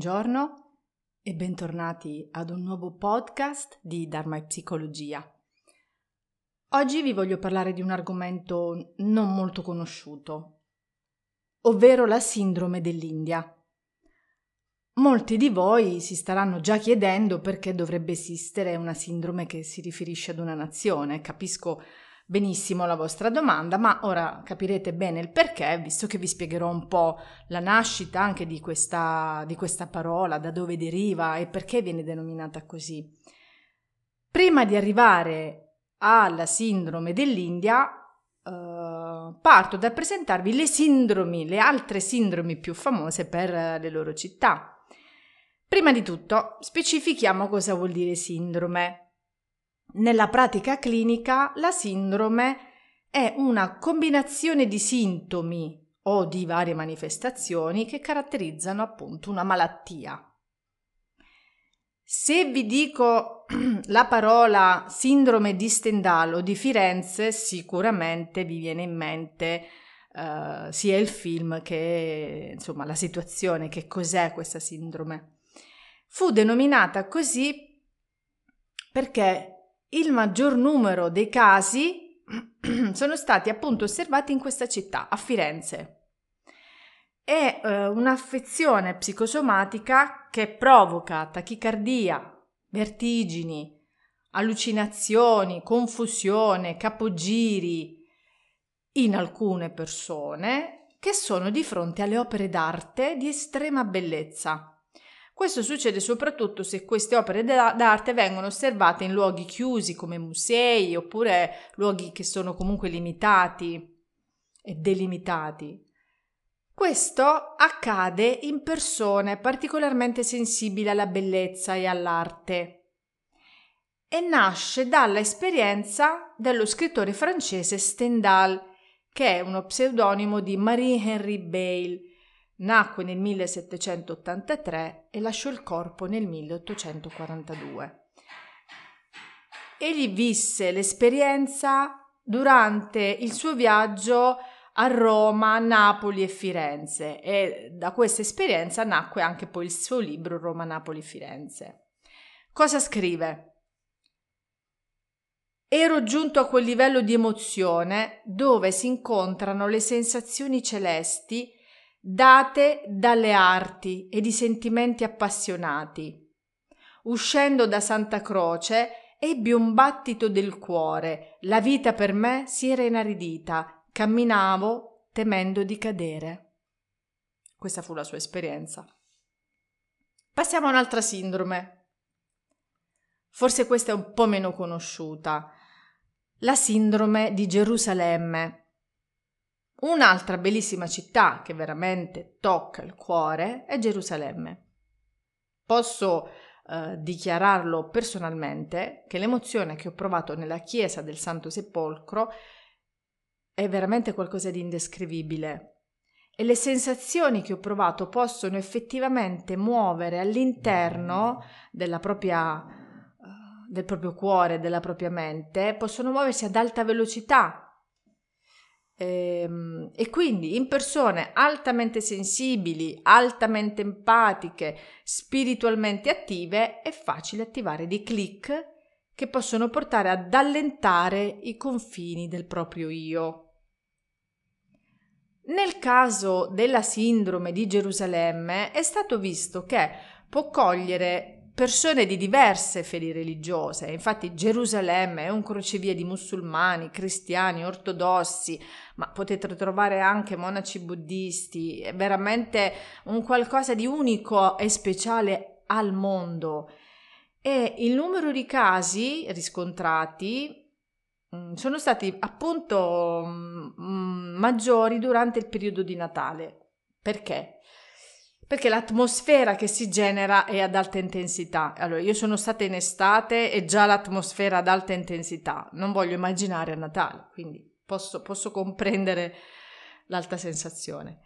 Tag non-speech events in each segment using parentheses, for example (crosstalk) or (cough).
Buongiorno e bentornati ad un nuovo podcast di Dharma e Psicologia. Oggi vi voglio parlare di un argomento non molto conosciuto, ovvero la sindrome dell'India. Molti di voi si staranno già chiedendo perché dovrebbe esistere una sindrome che si riferisce ad una nazione. Capisco benissimo la vostra domanda, ma ora capirete bene il perché, visto che vi spiegherò un po' la nascita anche di questa, di questa parola, da dove deriva e perché viene denominata così. Prima di arrivare alla sindrome dell'India, Uh, parto dal presentarvi le sindromi, le altre sindromi più famose per le loro città. Prima di tutto, specifichiamo cosa vuol dire sindrome. Nella pratica clinica la sindrome è una combinazione di sintomi o di varie manifestazioni che caratterizzano appunto una malattia. Se vi dico (clears throat) la parola sindrome di Stendhal di Firenze, sicuramente vi viene in mente uh, sia il film che insomma la situazione, che cos'è questa sindrome. Fu denominata così perché il maggior numero dei casi (clears throat) sono stati appunto osservati in questa città, a Firenze. È eh, un'affezione psicosomatica che provoca tachicardia, vertigini, allucinazioni, confusione, capogiri in alcune persone che sono di fronte alle opere d'arte di estrema bellezza. Questo succede soprattutto se queste opere d'arte vengono osservate in luoghi chiusi come musei oppure luoghi che sono comunque limitati e delimitati. Questo accade in persone particolarmente sensibili alla bellezza e all'arte e nasce dalla esperienza dello scrittore francese Stendhal, che è uno pseudonimo di Marie-Henri Bale, Nacque nel 1783 e lasciò il corpo nel 1842. Egli visse l'esperienza durante il suo viaggio a Roma, Napoli e Firenze e da questa esperienza nacque anche poi il suo libro Roma, Napoli, Firenze. Cosa scrive? Ero giunto a quel livello di emozione dove si incontrano le sensazioni celesti date dalle arti e di sentimenti appassionati. Uscendo da Santa Croce, ebbi un battito del cuore, la vita per me si era inaridita, camminavo temendo di cadere. Questa fu la sua esperienza. Passiamo a un'altra sindrome. Forse questa è un po' meno conosciuta. La sindrome di Gerusalemme. Un'altra bellissima città che veramente tocca il cuore è Gerusalemme. Posso eh, dichiararlo personalmente che l'emozione che ho provato nella chiesa del Santo Sepolcro è veramente qualcosa di indescrivibile e le sensazioni che ho provato possono effettivamente muovere all'interno propria, uh, del proprio cuore, della propria mente, possono muoversi ad alta velocità e quindi in persone altamente sensibili, altamente empatiche, spiritualmente attive è facile attivare dei click che possono portare ad allentare i confini del proprio io. Nel caso della sindrome di Gerusalemme è stato visto che può cogliere persone di diverse fedi religiose. Infatti Gerusalemme è un crocevia di musulmani, cristiani, ortodossi, ma potete trovare anche monaci buddisti, è veramente un qualcosa di unico e speciale al mondo. E il numero di casi riscontrati mm, sono stati appunto mm, maggiori durante il periodo di Natale. Perché? Perché l'atmosfera che si genera è ad alta intensità. Allora, io sono stata in estate e già l'atmosfera ad alta intensità, non voglio immaginare a Natale, quindi posso, posso comprendere l'alta sensazione.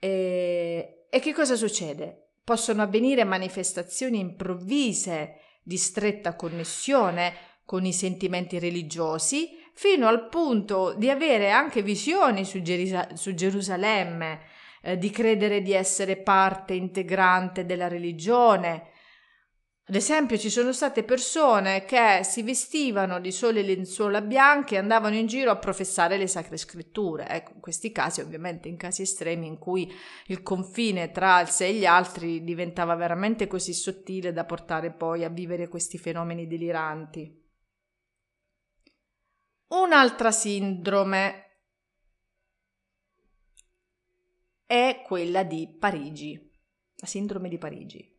E, e che cosa succede? Possono avvenire manifestazioni improvvise di stretta connessione con i sentimenti religiosi, fino al punto di avere anche visioni su, Gerisa- su Gerusalemme eh, di credere di essere parte integrante della religione. Ad esempio, ci sono state persone che si vestivano di sole lenzuola bianche e andavano in giro a professare le sacre scritture. Ecco, in questi casi, ovviamente, in casi estremi in cui il confine tra il sé e gli altri diventava veramente così sottile da portare poi a vivere questi fenomeni deliranti. Un'altra sindrome è quella di Parigi, la sindrome di Parigi.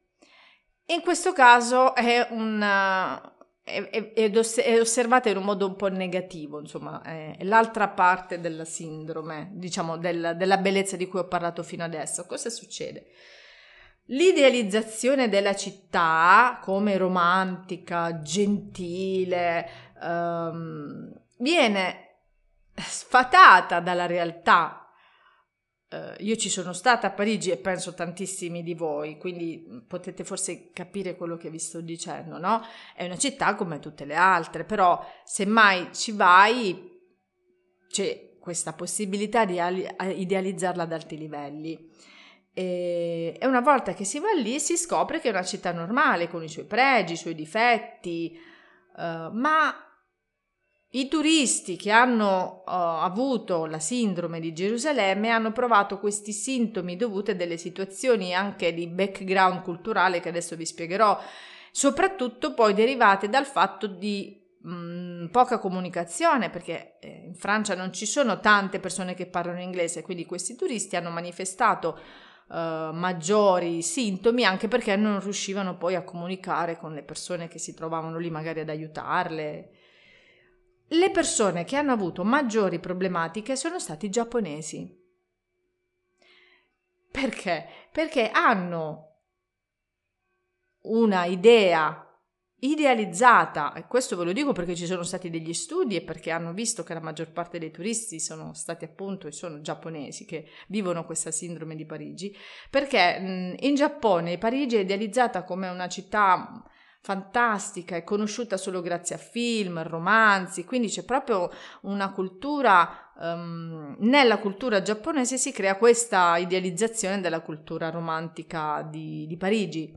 In questo caso è, una, è, è, è, osservata in un modo un po' negativo, insomma, è, l'altra parte della sindrome, diciamo, del, della bellezza di cui ho parlato fino adesso. Cosa succede? L'idealizzazione della città come romantica, gentile, um, viene sfatata dalla realtà Uh, io ci sono stata a Parigi e penso tantissimi di voi, quindi mm, potete forse capire quello che vi sto dicendo, no? È una città come tutte le altre, però se mai ci vai c'è questa possibilità di idealizzarla ad alti livelli. E, una volta che si va lì si scopre che è una città normale, con i suoi pregi, i suoi difetti, uh, ma i turisti che hanno uh, avuto la sindrome di Gerusalemme hanno provato questi sintomi dovuti a delle situazioni anche di background culturale che adesso vi spiegherò, soprattutto poi derivate dal fatto di mh, mm, poca comunicazione, perché eh, in Francia non ci sono tante persone che parlano inglese, quindi questi turisti hanno manifestato Uh, maggiori sintomi anche perché non riuscivano poi a comunicare con le persone che si trovavano lì magari ad aiutarle le persone che hanno avuto maggiori problematiche sono stati i giapponesi. Perché? Perché hanno una idea idealizzata, e questo ve lo dico perché ci sono stati degli studi e perché hanno visto che la maggior parte dei turisti sono stati appunto e sono giapponesi che vivono questa sindrome di Parigi, perché in Giappone Parigi è idealizzata come una città fantastica, è conosciuta solo grazie a film, romanzi, quindi c'è proprio una cultura, um, nella cultura giapponese si crea questa idealizzazione della cultura romantica di, di Parigi.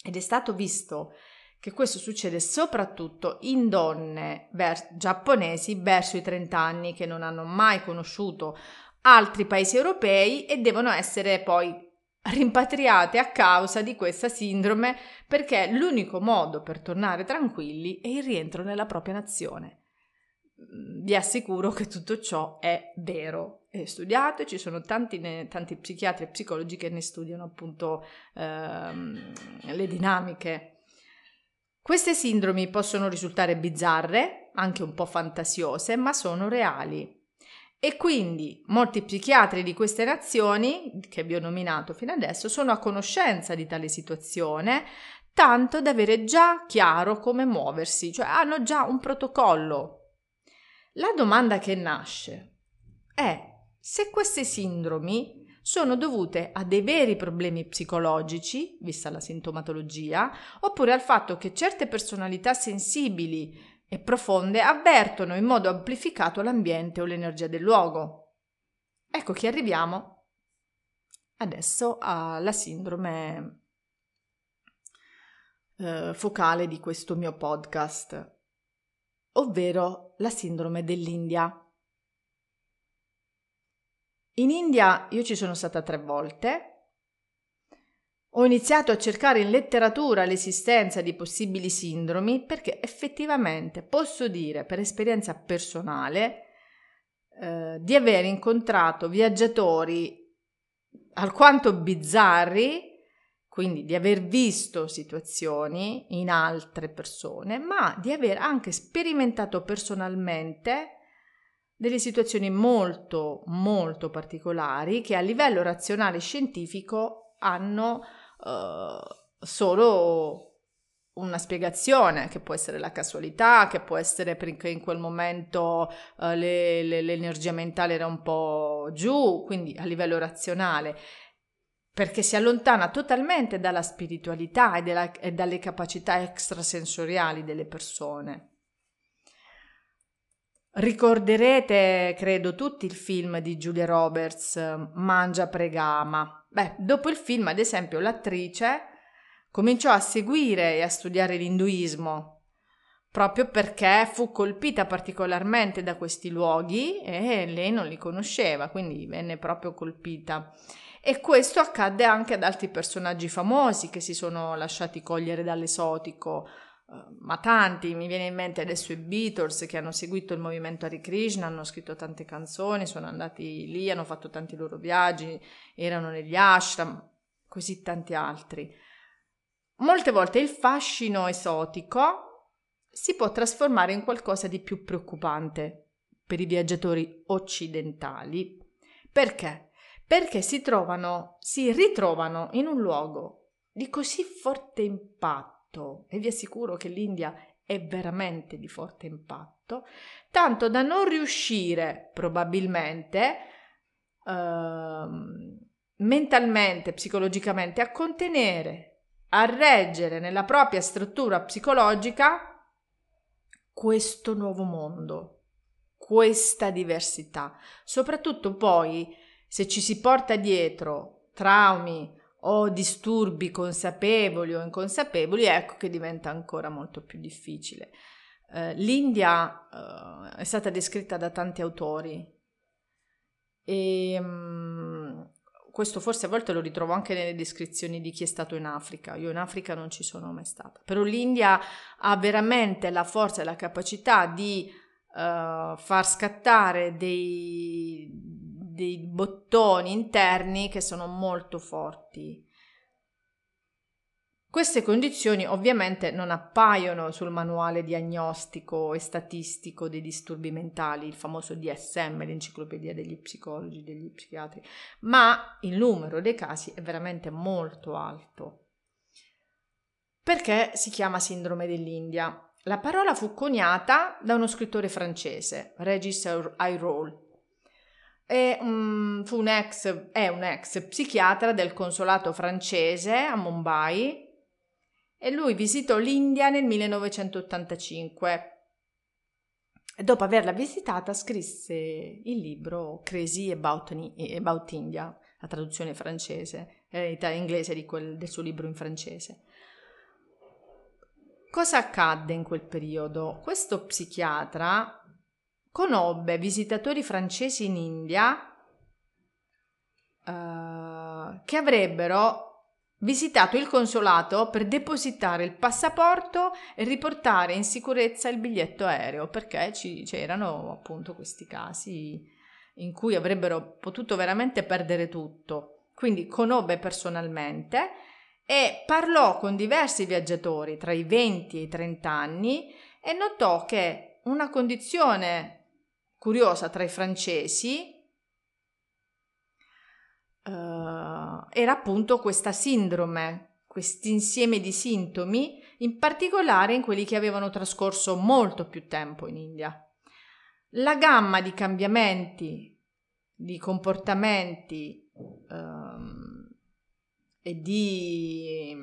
Ed è stato visto che questo succede soprattutto in donne ver- giapponesi verso i 30 anni che non hanno mai conosciuto altri paesi europei e devono essere poi rimpatriate a causa di questa sindrome perché l'unico modo per tornare tranquilli è il rientro nella propria nazione. Mm, vi assicuro che tutto ciò è vero, è studiato e ci sono tanti, tanti psichiatri e psicologi che ne studiano appunto ehm, le dinamiche. Queste sindromi possono risultare bizzarre, anche un po' fantasiose, ma sono reali. E quindi molti psichiatri di queste nazioni, che vi ho nominato fino adesso, sono a conoscenza di tale situazione, tanto da avere già chiaro come muoversi, cioè hanno già un protocollo. La domanda che nasce è se queste sindromi sono dovute a dei veri problemi psicologici, vista la sintomatologia, oppure al fatto che certe personalità sensibili e profonde avvertono in modo amplificato l'ambiente o l'energia del luogo. Ecco che arriviamo adesso alla sindrome eh, focale di questo mio podcast, ovvero la sindrome dell'India. In India io ci sono stata tre volte ho iniziato a cercare in letteratura l'esistenza di possibili sindromi perché effettivamente posso dire per esperienza personale eh, di aver incontrato viaggiatori alquanto bizzarri, quindi di aver visto situazioni in altre persone, ma di aver anche sperimentato personalmente delle situazioni molto molto particolari che a livello razionale scientifico hanno uh, solo una spiegazione, che può essere la casualità, che può essere perché in quel momento uh, le, le, l'energia mentale era un po' giù, quindi a livello razionale, perché si allontana totalmente dalla spiritualità e, della, e dalle capacità extrasensoriali delle persone. Ricorderete, credo, tutti il film di Julia Roberts, Mangia Pregama. Beh, dopo il film, ad esempio, l'attrice cominciò a seguire e a studiare l'induismo, proprio perché fu colpita particolarmente da questi luoghi e lei non li conosceva, quindi venne proprio colpita. E questo accadde anche ad altri personaggi famosi che si sono lasciati cogliere dall'esotico, ma tanti, mi viene in mente adesso i Beatles che hanno seguito il movimento Hare Krishna, hanno scritto tante canzoni, sono andati lì, hanno fatto tanti loro viaggi, erano negli ashram, così tanti altri. Molte volte il fascino esotico si può trasformare in qualcosa di più preoccupante per i viaggiatori occidentali. Perché? Perché si trovano, si ritrovano in un luogo di così forte impatto, e vi assicuro che l'India è veramente di forte impatto, tanto da non riuscire probabilmente uh, mentalmente, psicologicamente a contenere a reggere nella propria struttura psicologica questo nuovo mondo, questa diversità. Soprattutto poi se ci si porta dietro traumi o disturbi consapevoli o inconsapevoli, ecco che diventa ancora molto più difficile. Eh, L'India eh, è stata descritta da tanti autori e um, questo forse a volte lo ritrovo anche nelle descrizioni di chi è stato in Africa. Io in Africa non ci sono mai stata. Però l'India ha veramente la forza e la capacità di uh, far scattare dei, dei bottoni interni che sono molto forti. Queste condizioni ovviamente non appaiono sul manuale diagnostico e statistico dei disturbi mentali, il famoso DSM, l'enciclopedia degli psicologi, degli psichiatri, ma il numero dei casi è veramente molto alto. Perché si chiama sindrome dell'India? La parola fu coniata da uno scrittore francese, Regis Ayrol, e, um, fu un ex, è un ex psichiatra del consolato francese a Mumbai e lui visitò l'India nel 1985. E dopo averla visitata scrisse il libro Crazy About, About India, la traduzione francese, eh, inglese quel, del suo libro in francese. Cosa accadde in quel periodo? Questo psichiatra conobbe visitatori francesi in India uh, che avrebbero visitato il consolato per depositare il passaporto e riportare in sicurezza il biglietto aereo perché ci, c'erano appunto questi casi in cui avrebbero potuto veramente perdere tutto. Quindi conobbe personalmente e parlò con diversi viaggiatori tra i 20 e i 30 anni e notò che una condizione curiosa tra i francesi uh, era appunto questa sindrome, questo insieme di sintomi, in particolare in quelli che avevano trascorso molto più tempo in India. La gamma di cambiamenti, di comportamenti um, e di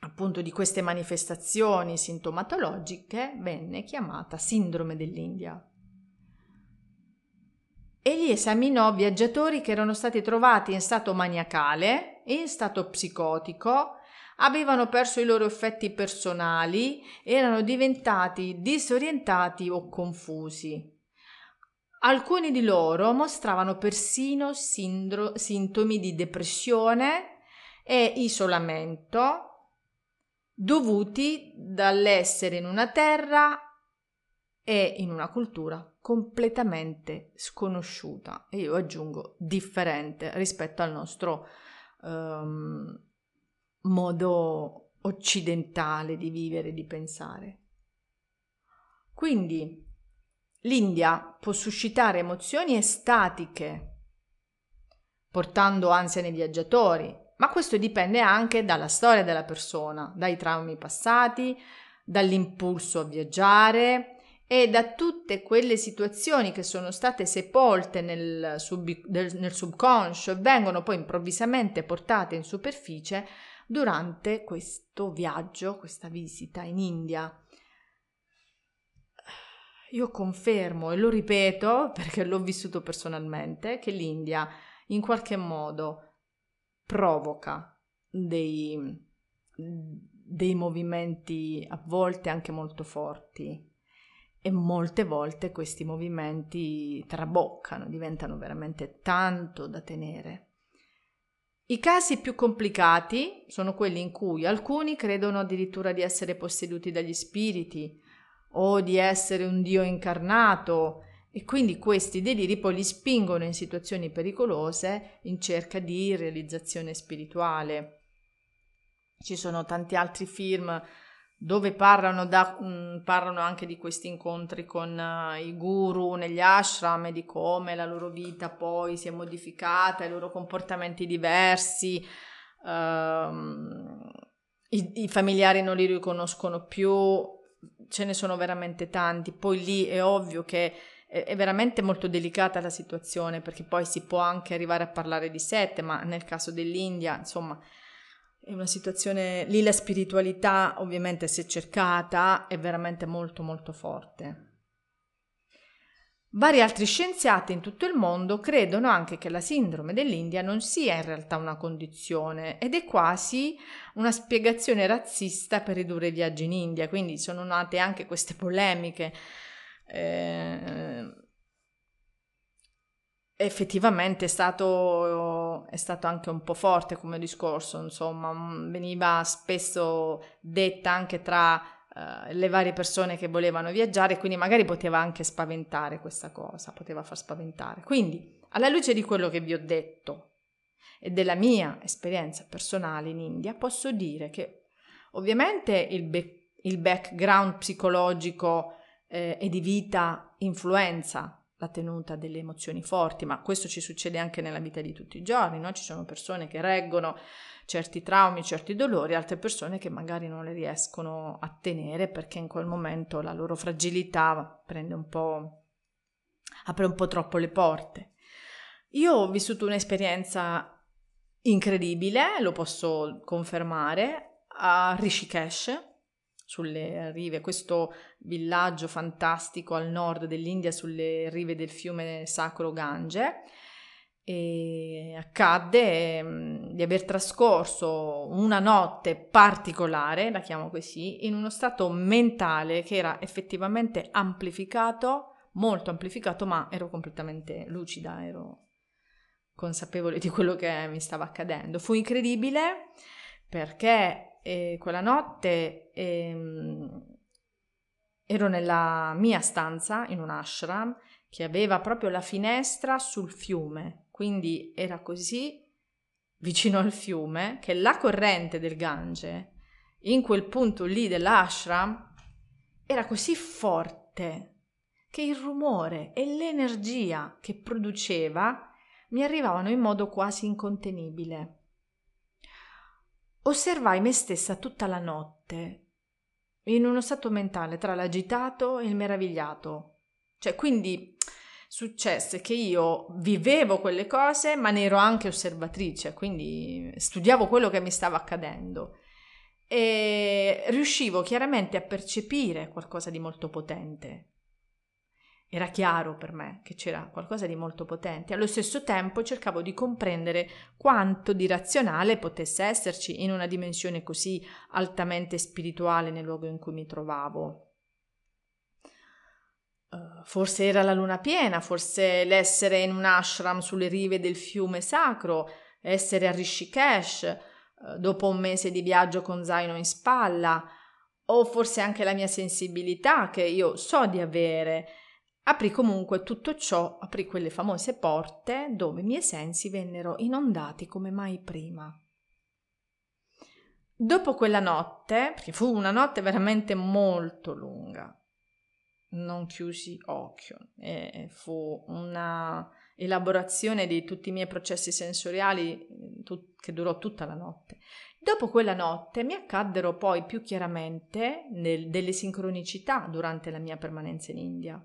appunto di queste manifestazioni sintomatologiche venne chiamata sindrome dell'India. Egli esaminò viaggiatori che erano stati trovati in stato maniacale e in stato psicotico, avevano perso i loro effetti personali, erano diventati disorientati o confusi. Alcuni di loro mostravano persino sindro- sintomi di depressione e isolamento dovuti dall'essere in una terra e in una cultura completamente sconosciuta e io aggiungo differente rispetto al nostro um, modo occidentale di vivere e di pensare. Quindi l'India può suscitare emozioni estatiche, portando ansia nei viaggiatori, ma questo dipende anche dalla storia della persona, dai traumi passati, dall'impulso a viaggiare, e da tutte quelle situazioni che sono state sepolte nel, sub, nel subconscio e vengono poi improvvisamente portate in superficie durante questo viaggio, questa visita in India. io confermo e lo ripeto perché l'ho vissuto personalmente che l'India in qualche modo provoca dei, dei movimenti a volte anche molto forti e molte volte questi movimenti traboccano, diventano veramente tanto da tenere. I casi più complicati sono quelli in cui alcuni credono addirittura di essere posseduti dagli spiriti o di essere un dio incarnato e quindi questi deliri poi li spingono in situazioni pericolose in cerca di realizzazione spirituale. Ci sono tanti altri film dove parlano, da, mm, parlano, anche di questi incontri con uh, i guru negli ashram e di come la loro vita poi si è modificata, i loro comportamenti diversi, uh, i, i, familiari non li riconoscono più, ce ne sono veramente tanti, poi lì è ovvio che è, è veramente molto delicata la situazione perché poi si può anche arrivare a parlare di sette, ma nel caso dell'India, insomma, è una situazione, lì la spiritualità ovviamente se cercata è veramente molto molto forte. Vari altri scienziati in tutto il mondo credono anche che la sindrome dell'India non sia in realtà una condizione ed è quasi una spiegazione razzista per ridurre i viaggi in India, quindi sono nate anche queste polemiche. Eh, effettivamente è stato, è stato, anche un po' forte come discorso, insomma, mm, veniva spesso detta anche tra uh, le varie persone che volevano viaggiare, quindi magari poteva anche spaventare questa cosa, poteva far spaventare. Quindi, alla luce di quello che vi ho detto e della mia esperienza personale in India, posso dire che ovviamente il, be- il background psicologico eh, e di vita influenza la tenuta delle emozioni forti, ma questo ci succede anche nella vita di tutti i giorni, no? Ci sono persone che reggono certi traumi, certi dolori, altre persone che magari non le riescono a tenere perché in quel momento la loro fragilità prende un po' apre un po' troppo le porte. Io ho vissuto un'esperienza incredibile, lo posso confermare, a Rishikesh, sulle rive, questo villaggio fantastico al nord dell'India sulle rive del fiume sacro Gange e accadde mh, di aver trascorso una notte particolare, la chiamo così, in uno stato mentale che era effettivamente amplificato, molto amplificato, ma ero completamente lucida, ero consapevole di quello che mi stava accadendo. Fu incredibile perché e quella notte ehm, ero nella mia stanza in un ashram che aveva proprio la finestra sul fiume, quindi era così vicino al fiume che la corrente del Gange in quel punto lì dell'ashram era così forte che il rumore e l'energia che produceva mi arrivavano in modo quasi incontenibile. Osservai me stessa tutta la notte, in uno stato mentale tra l'agitato e il meravigliato. Cioè, quindi successe che io vivevo quelle cose, ma ne ero anche osservatrice, quindi studiavo quello che mi stava accadendo e riuscivo chiaramente a percepire qualcosa di molto potente. Era chiaro per me che c'era qualcosa di molto potente. Allo stesso tempo cercavo di comprendere quanto di razionale potesse esserci in una dimensione così altamente spirituale nel luogo in cui mi trovavo. Uh, forse era la luna piena, forse l'essere in un ashram sulle rive del fiume sacro, essere a Rishikesh uh, dopo un mese di viaggio con zaino in spalla, o forse anche la mia sensibilità che io so di avere Aprì comunque tutto ciò, aprì quelle famose porte dove i miei sensi vennero inondati come mai prima. Dopo quella notte, perché fu una notte veramente molto lunga, non chiusi occhio, e fu una elaborazione di tutti i miei processi sensoriali tut- che durò tutta la notte. Dopo quella notte mi accaddero poi più chiaramente nel- delle sincronicità durante la mia permanenza in India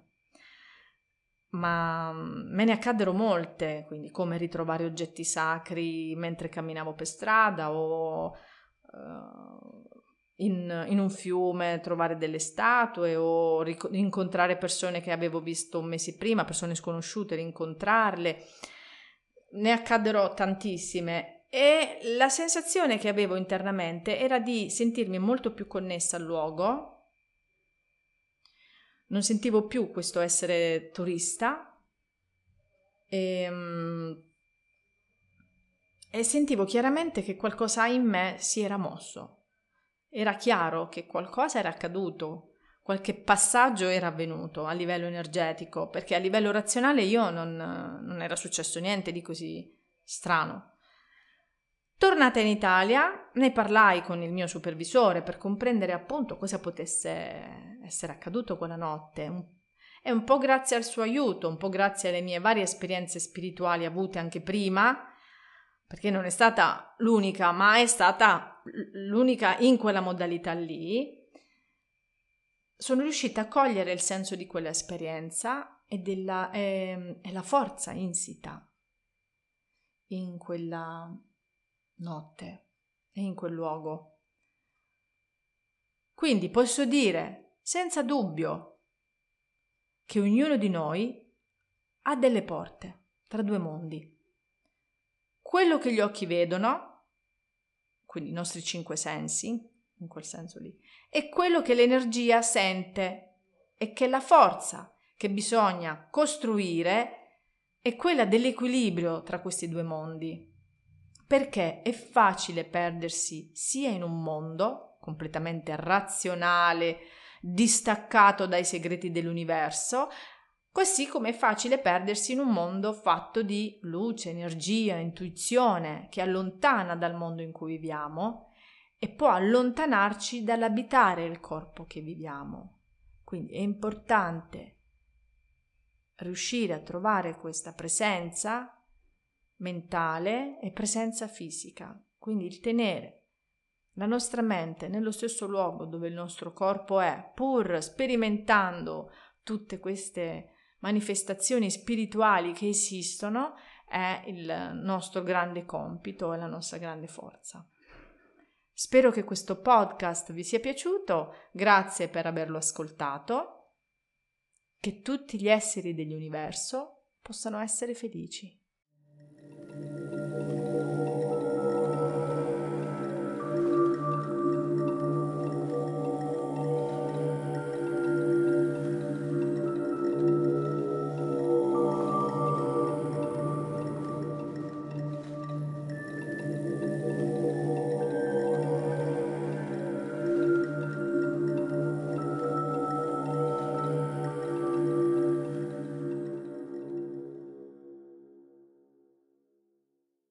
ma mm, me ne accaddero molte, quindi come ritrovare oggetti sacri mentre camminavo per strada o uh, in, in, un fiume, trovare delle statue o ric- incontrare persone che avevo visto mesi prima, persone sconosciute, rincontrarle. Ne accaddero tantissime e la sensazione che avevo internamente era di sentirmi molto più connessa al luogo. Non sentivo più questo essere turista e, ehm, e sentivo chiaramente che qualcosa in me si era mosso era chiaro che qualcosa era accaduto, qualche passaggio era avvenuto a livello energetico, perché a livello razionale io non, non era successo niente di così strano. Tornata in Italia, ne parlai con il mio supervisore per comprendere appunto cosa potesse essere accaduto quella notte. E un po' grazie al suo aiuto, un po' grazie alle mie varie esperienze spirituali avute anche prima, perché non è stata l'unica, ma è stata l'unica in quella modalità lì, sono riuscita a cogliere il senso di quell'esperienza e, della, e, e la forza insita in quella notte e in quel luogo. Quindi posso dire senza dubbio che ognuno di noi ha delle porte tra due mondi quello che gli occhi vedono, quindi i nostri cinque sensi, in quel senso lì, e quello che l'energia sente e che la forza che bisogna costruire è quella dell'equilibrio tra questi due mondi. Perché è facile perdersi sia in un mondo completamente razionale, distaccato dai segreti dell'universo, Così come è facile perdersi in un mondo fatto di luce, energia, intuizione, che allontana dal mondo in cui viviamo e può allontanarci dall'abitare il corpo che viviamo. Quindi è importante riuscire a trovare questa presenza mentale e presenza fisica, quindi il tenere la nostra mente nello stesso luogo dove il nostro corpo è, pur sperimentando tutte queste manifestazioni spirituali che esistono è il nostro grande compito e la nostra grande forza. Spero che questo podcast vi sia piaciuto, grazie per averlo ascoltato, che tutti gli esseri dell'universo possano essere felici.